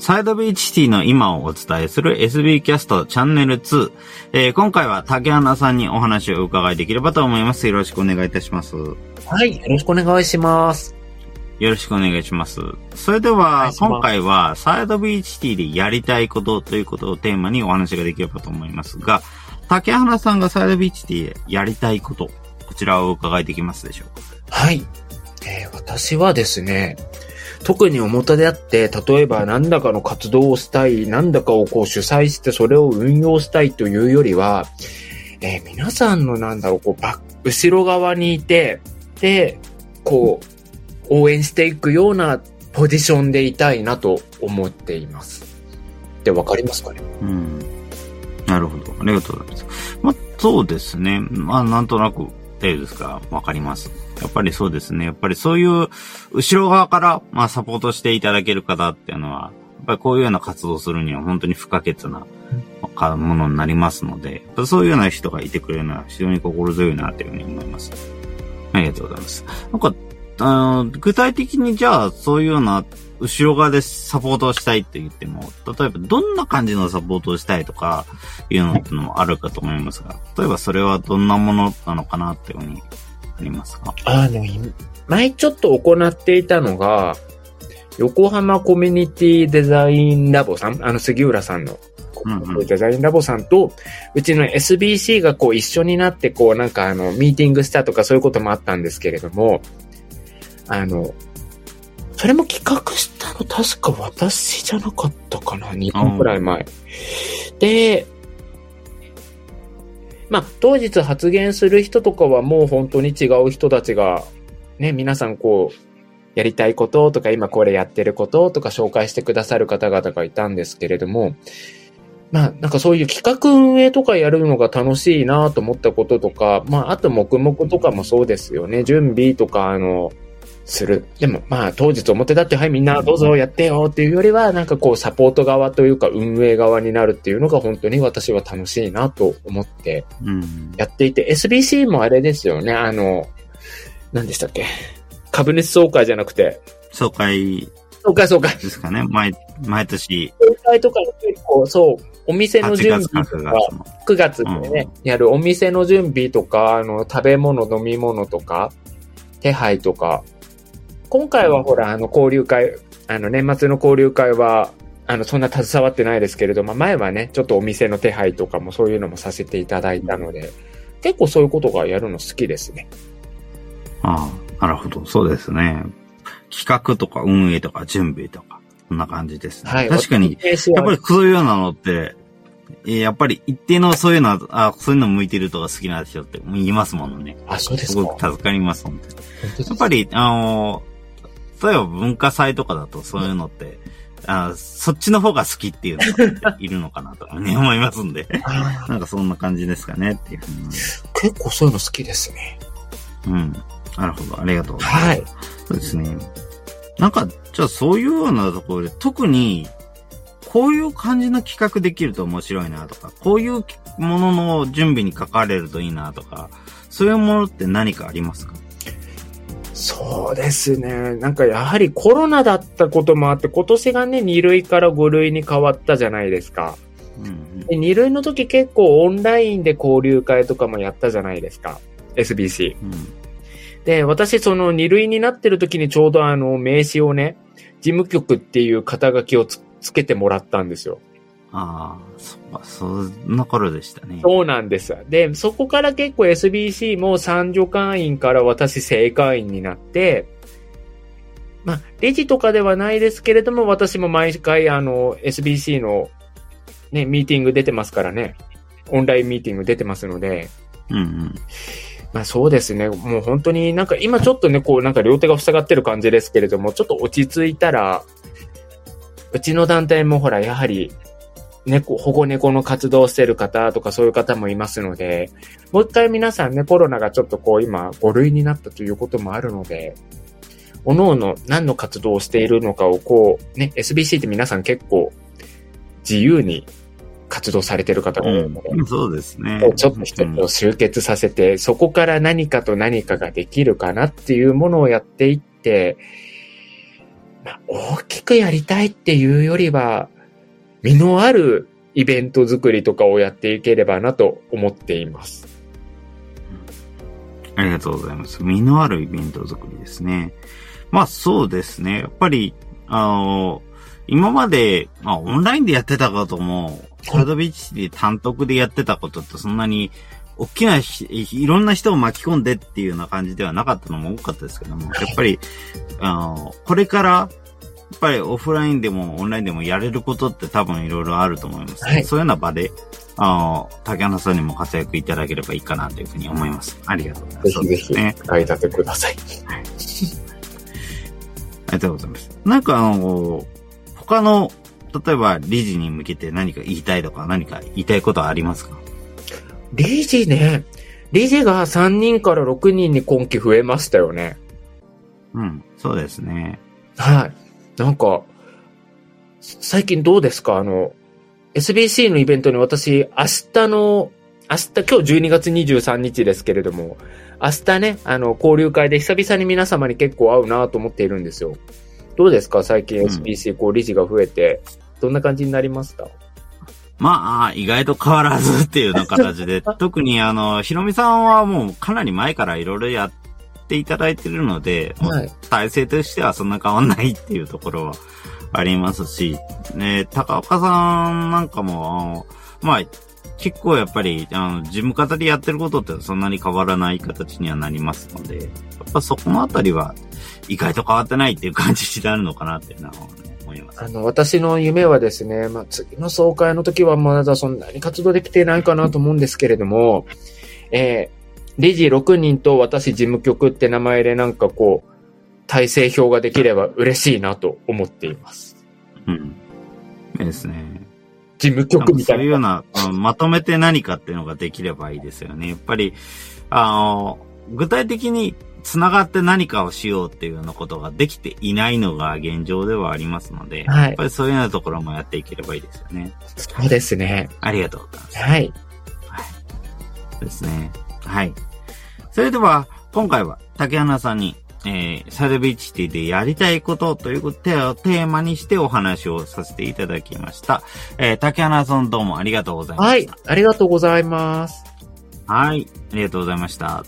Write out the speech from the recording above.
サイドビーチティの今をお伝えする SB キャストチャンネル2。えー、今回は竹花さんにお話をお伺いできればと思います。よろしくお願いいたします。はい、よろしくお願いします。よろしくお願いします。それでは、今回はサイドビーチティでやりたいことということをテーマにお話ができればと思いますが、竹原さんがサイドビーチティでやりたいこと、こちらをお伺いできますでしょうか？はい。えー、私はですね、特に表であって、例えば何らかの活動をしたい、何らかをこう主催してそれを運用したいというよりは、えー、皆さんのなんだろう、こう、バ後ろ側にいて、で、こう、応援していくようなポジションでいたいなと思っています。で、わかりますかね？うん。なるほど。ありがとうございます。まあ、そうですね。まあ、なんとなく、程度ですか？わかります。やっぱりそうですね。やっぱりそういう、後ろ側から、まあ、サポートしていただける方っていうのは、やっぱりこういうような活動するには本当に不可欠なものになりますので、そういうような人がいてくれるのは非常に心強いなというふうに思います。ありがとうございます。なんか、あの、具体的にじゃあ、そういうような、後ろ側でサポートをしたいって言っても、例えばどんな感じのサポートをしたいとか、いうのってのもあるかと思いますが、例えばそれはどんなものなのかなっていうふうにありますか？あの、前ちょっと行っていたのが、横浜コミュニティデザインラボさん、あの杉浦さんのデザインラボさんと、うちの SBC がこう一緒になって、こうなんかあの、ミーティングしたとかそういうこともあったんですけれども、あの、それも企画したの確か私じゃなかったかな ?2 分くらい前。で、まあ、当日発言する人とかはもう本当に違う人たちが、ね、皆さんこう、やりたいこととか今これやってることとか紹介してくださる方々がいたんですけれども、まあ、なんかそういう企画運営とかやるのが楽しいなと思ったこととか、まあ、あと黙々とかもそうですよね。準備とか、あの、する。でも、まあ、当日表だって、はい、みんなどうぞやってよっていうよりは、なんかこう、サポート側というか、運営側になるっていうのが本当に私は楽しいなと思ってやっていて、うん、SBC もあれですよね、あの、何でしたっけ？株主総会じゃなくて。総会。総会総会。ですかね。毎、毎年。総会とか結構、そう、お店の準備とか、9月でね、うん、やるお店の準備とか、あの、食べ物、飲み物とか、手配とか。今回はほら、あの、交流会、あの、年末の交流会は、あの、そんな携わってないですけれども、前はね、ちょっとお店の手配とかもそういうのもさせていただいたので、結構そういうことがやるの好きですね。ああ、なるほど。そうですね。企画とか運営とか準備とか、こんな感じですね。はい。確かに、やっぱりそういうようなのって、やっぱり一定のそういうのは、あそういうの向いてるとか好きな人って言いますものね。あ、そうですか。すごく助かります、本当に。やっぱり、あの、例えば文化祭とかだとそういうのって、あそっちの方が好きっていうのがいるのかなと思いますんで。なんかそんな感じですかねっていうふうに。結構そういうの好きですね。うん。なるほど。ありがとうございます。はい。そうですね。なんか、じゃあそういうようなところで、特に、こういう感じの企画できると面白いなとか、こういうものの準備に書かれるといいなとか、そういうものって何かありますか？そうですね。なんかやはりコロナだったこともあって、今年がね、2類から5類に変わったじゃないですか。うんうん、で2類の時結構オンラインで交流会とかもやったじゃないですか。SBC。うん、で、私その2類になってる時にちょうどあの名刺をね、事務局っていう肩書きをつつけてもらったんですよ。ああ、そそんな頃でしたね。そうなんです。で、そこから結構 SBC も三助会員から私正会員になって、まあ、レジとかではないですけれども、私も毎回あの SBC のね、ミーティング出てますからね。オンラインミーティング出てますので。うんうん。まあそうですね。もう本当になんか今ちょっとね、こうなんか両手が塞がってる感じですけれども、ちょっと落ち着いたら、うちの団体もほら、やはり、猫、保護猫の活動をしてる方とかそういう方もいますので、もう一回皆さんね、コロナがちょっとこう今5類になったということもあるので、おのおの何の活動をしているのかをこう、ね、SBC って皆さん結構自由に活動されてる方が多いので、うん、そうですね。ちょっと人を集結させて、うん、そこから何かと何かができるかなっていうものをやっていって、まあ、大きくやりたいっていうよりは、身のあるイベント作りとかをやっていければなと思っています。ありがとうございます。身のあるイベント作りですね。まあそうですね。やっぱり、あの、今まで、まあオンラインでやってたことも、サードビーチで単独でやってたことってそんなに、大きなひ、いろんな人を巻き込んでっていうような感じではなかったのも多かったですけども、やっぱり、あの、これから、っぱりオフラインでもオンラインでもやれることって多分いろいろあると思います。はいそういうような場で、あの、竹花さんにも活躍いただければいいかなというふうに思います。ありがとうございます。ぜひぜひ、ね。買い立てください。ありがとうございます。なんかあの、他の、例えば理事に向けて何か言いたいとか何か言いたいことはありますか？理事ね。理事が3人から6人に今期増えましたよね。うん、そうですね。はい。なんか、最近どうですか？あの、SBC のイベントに私、明日の、明日、今日12月23日ですけれども、明日ね、あの、交流会で久々に皆様に結構会うなと思っているんですよ。どうですか？最近うん。SBC、こう、理事が増えて、どんな感じになりましたまあ、意外と変わらずっていうような形で、特にあの、ひろみさんはもうかなり前からいろいろやっていただいてるので、はい。体制としてはそんな変わんないっていうところはありますし、ね、高岡さんなんかも、あのまあ、結構やっぱり、あの、事務方でやってることってそんなに変わらない形にはなりますので、やっぱそこのあたりは意外と変わってないっていう感じになるのかなっていうのは、ね、思います。あの、私の夢はですね、まあ、次の総会の時はまだそんなに活動できていないかなと思うんですけれども、えー理事6人と私事務局って名前でなんかこう、体制表ができれば嬉しいなと思っています。うん。いいですね。事務局みたいうな。そういうような、うんまとめて何かっていうのができればいいですよね。やっぱり、あの、具体的に繋がって何かをしようっていうようなことができていないのが現状ではありますので、はいやっぱりそういうようなところもやっていければいいですよね。そうですね。ありがとうございます。はい。そうですね。はい。それでは、今回は竹花さんに、えー、サルビチティでやりたいことということをテーマにしてお話をさせていただきました。えー、竹花さんどうもありがとうございまはいした。。ありがとうございます。はい。ありがとうございました。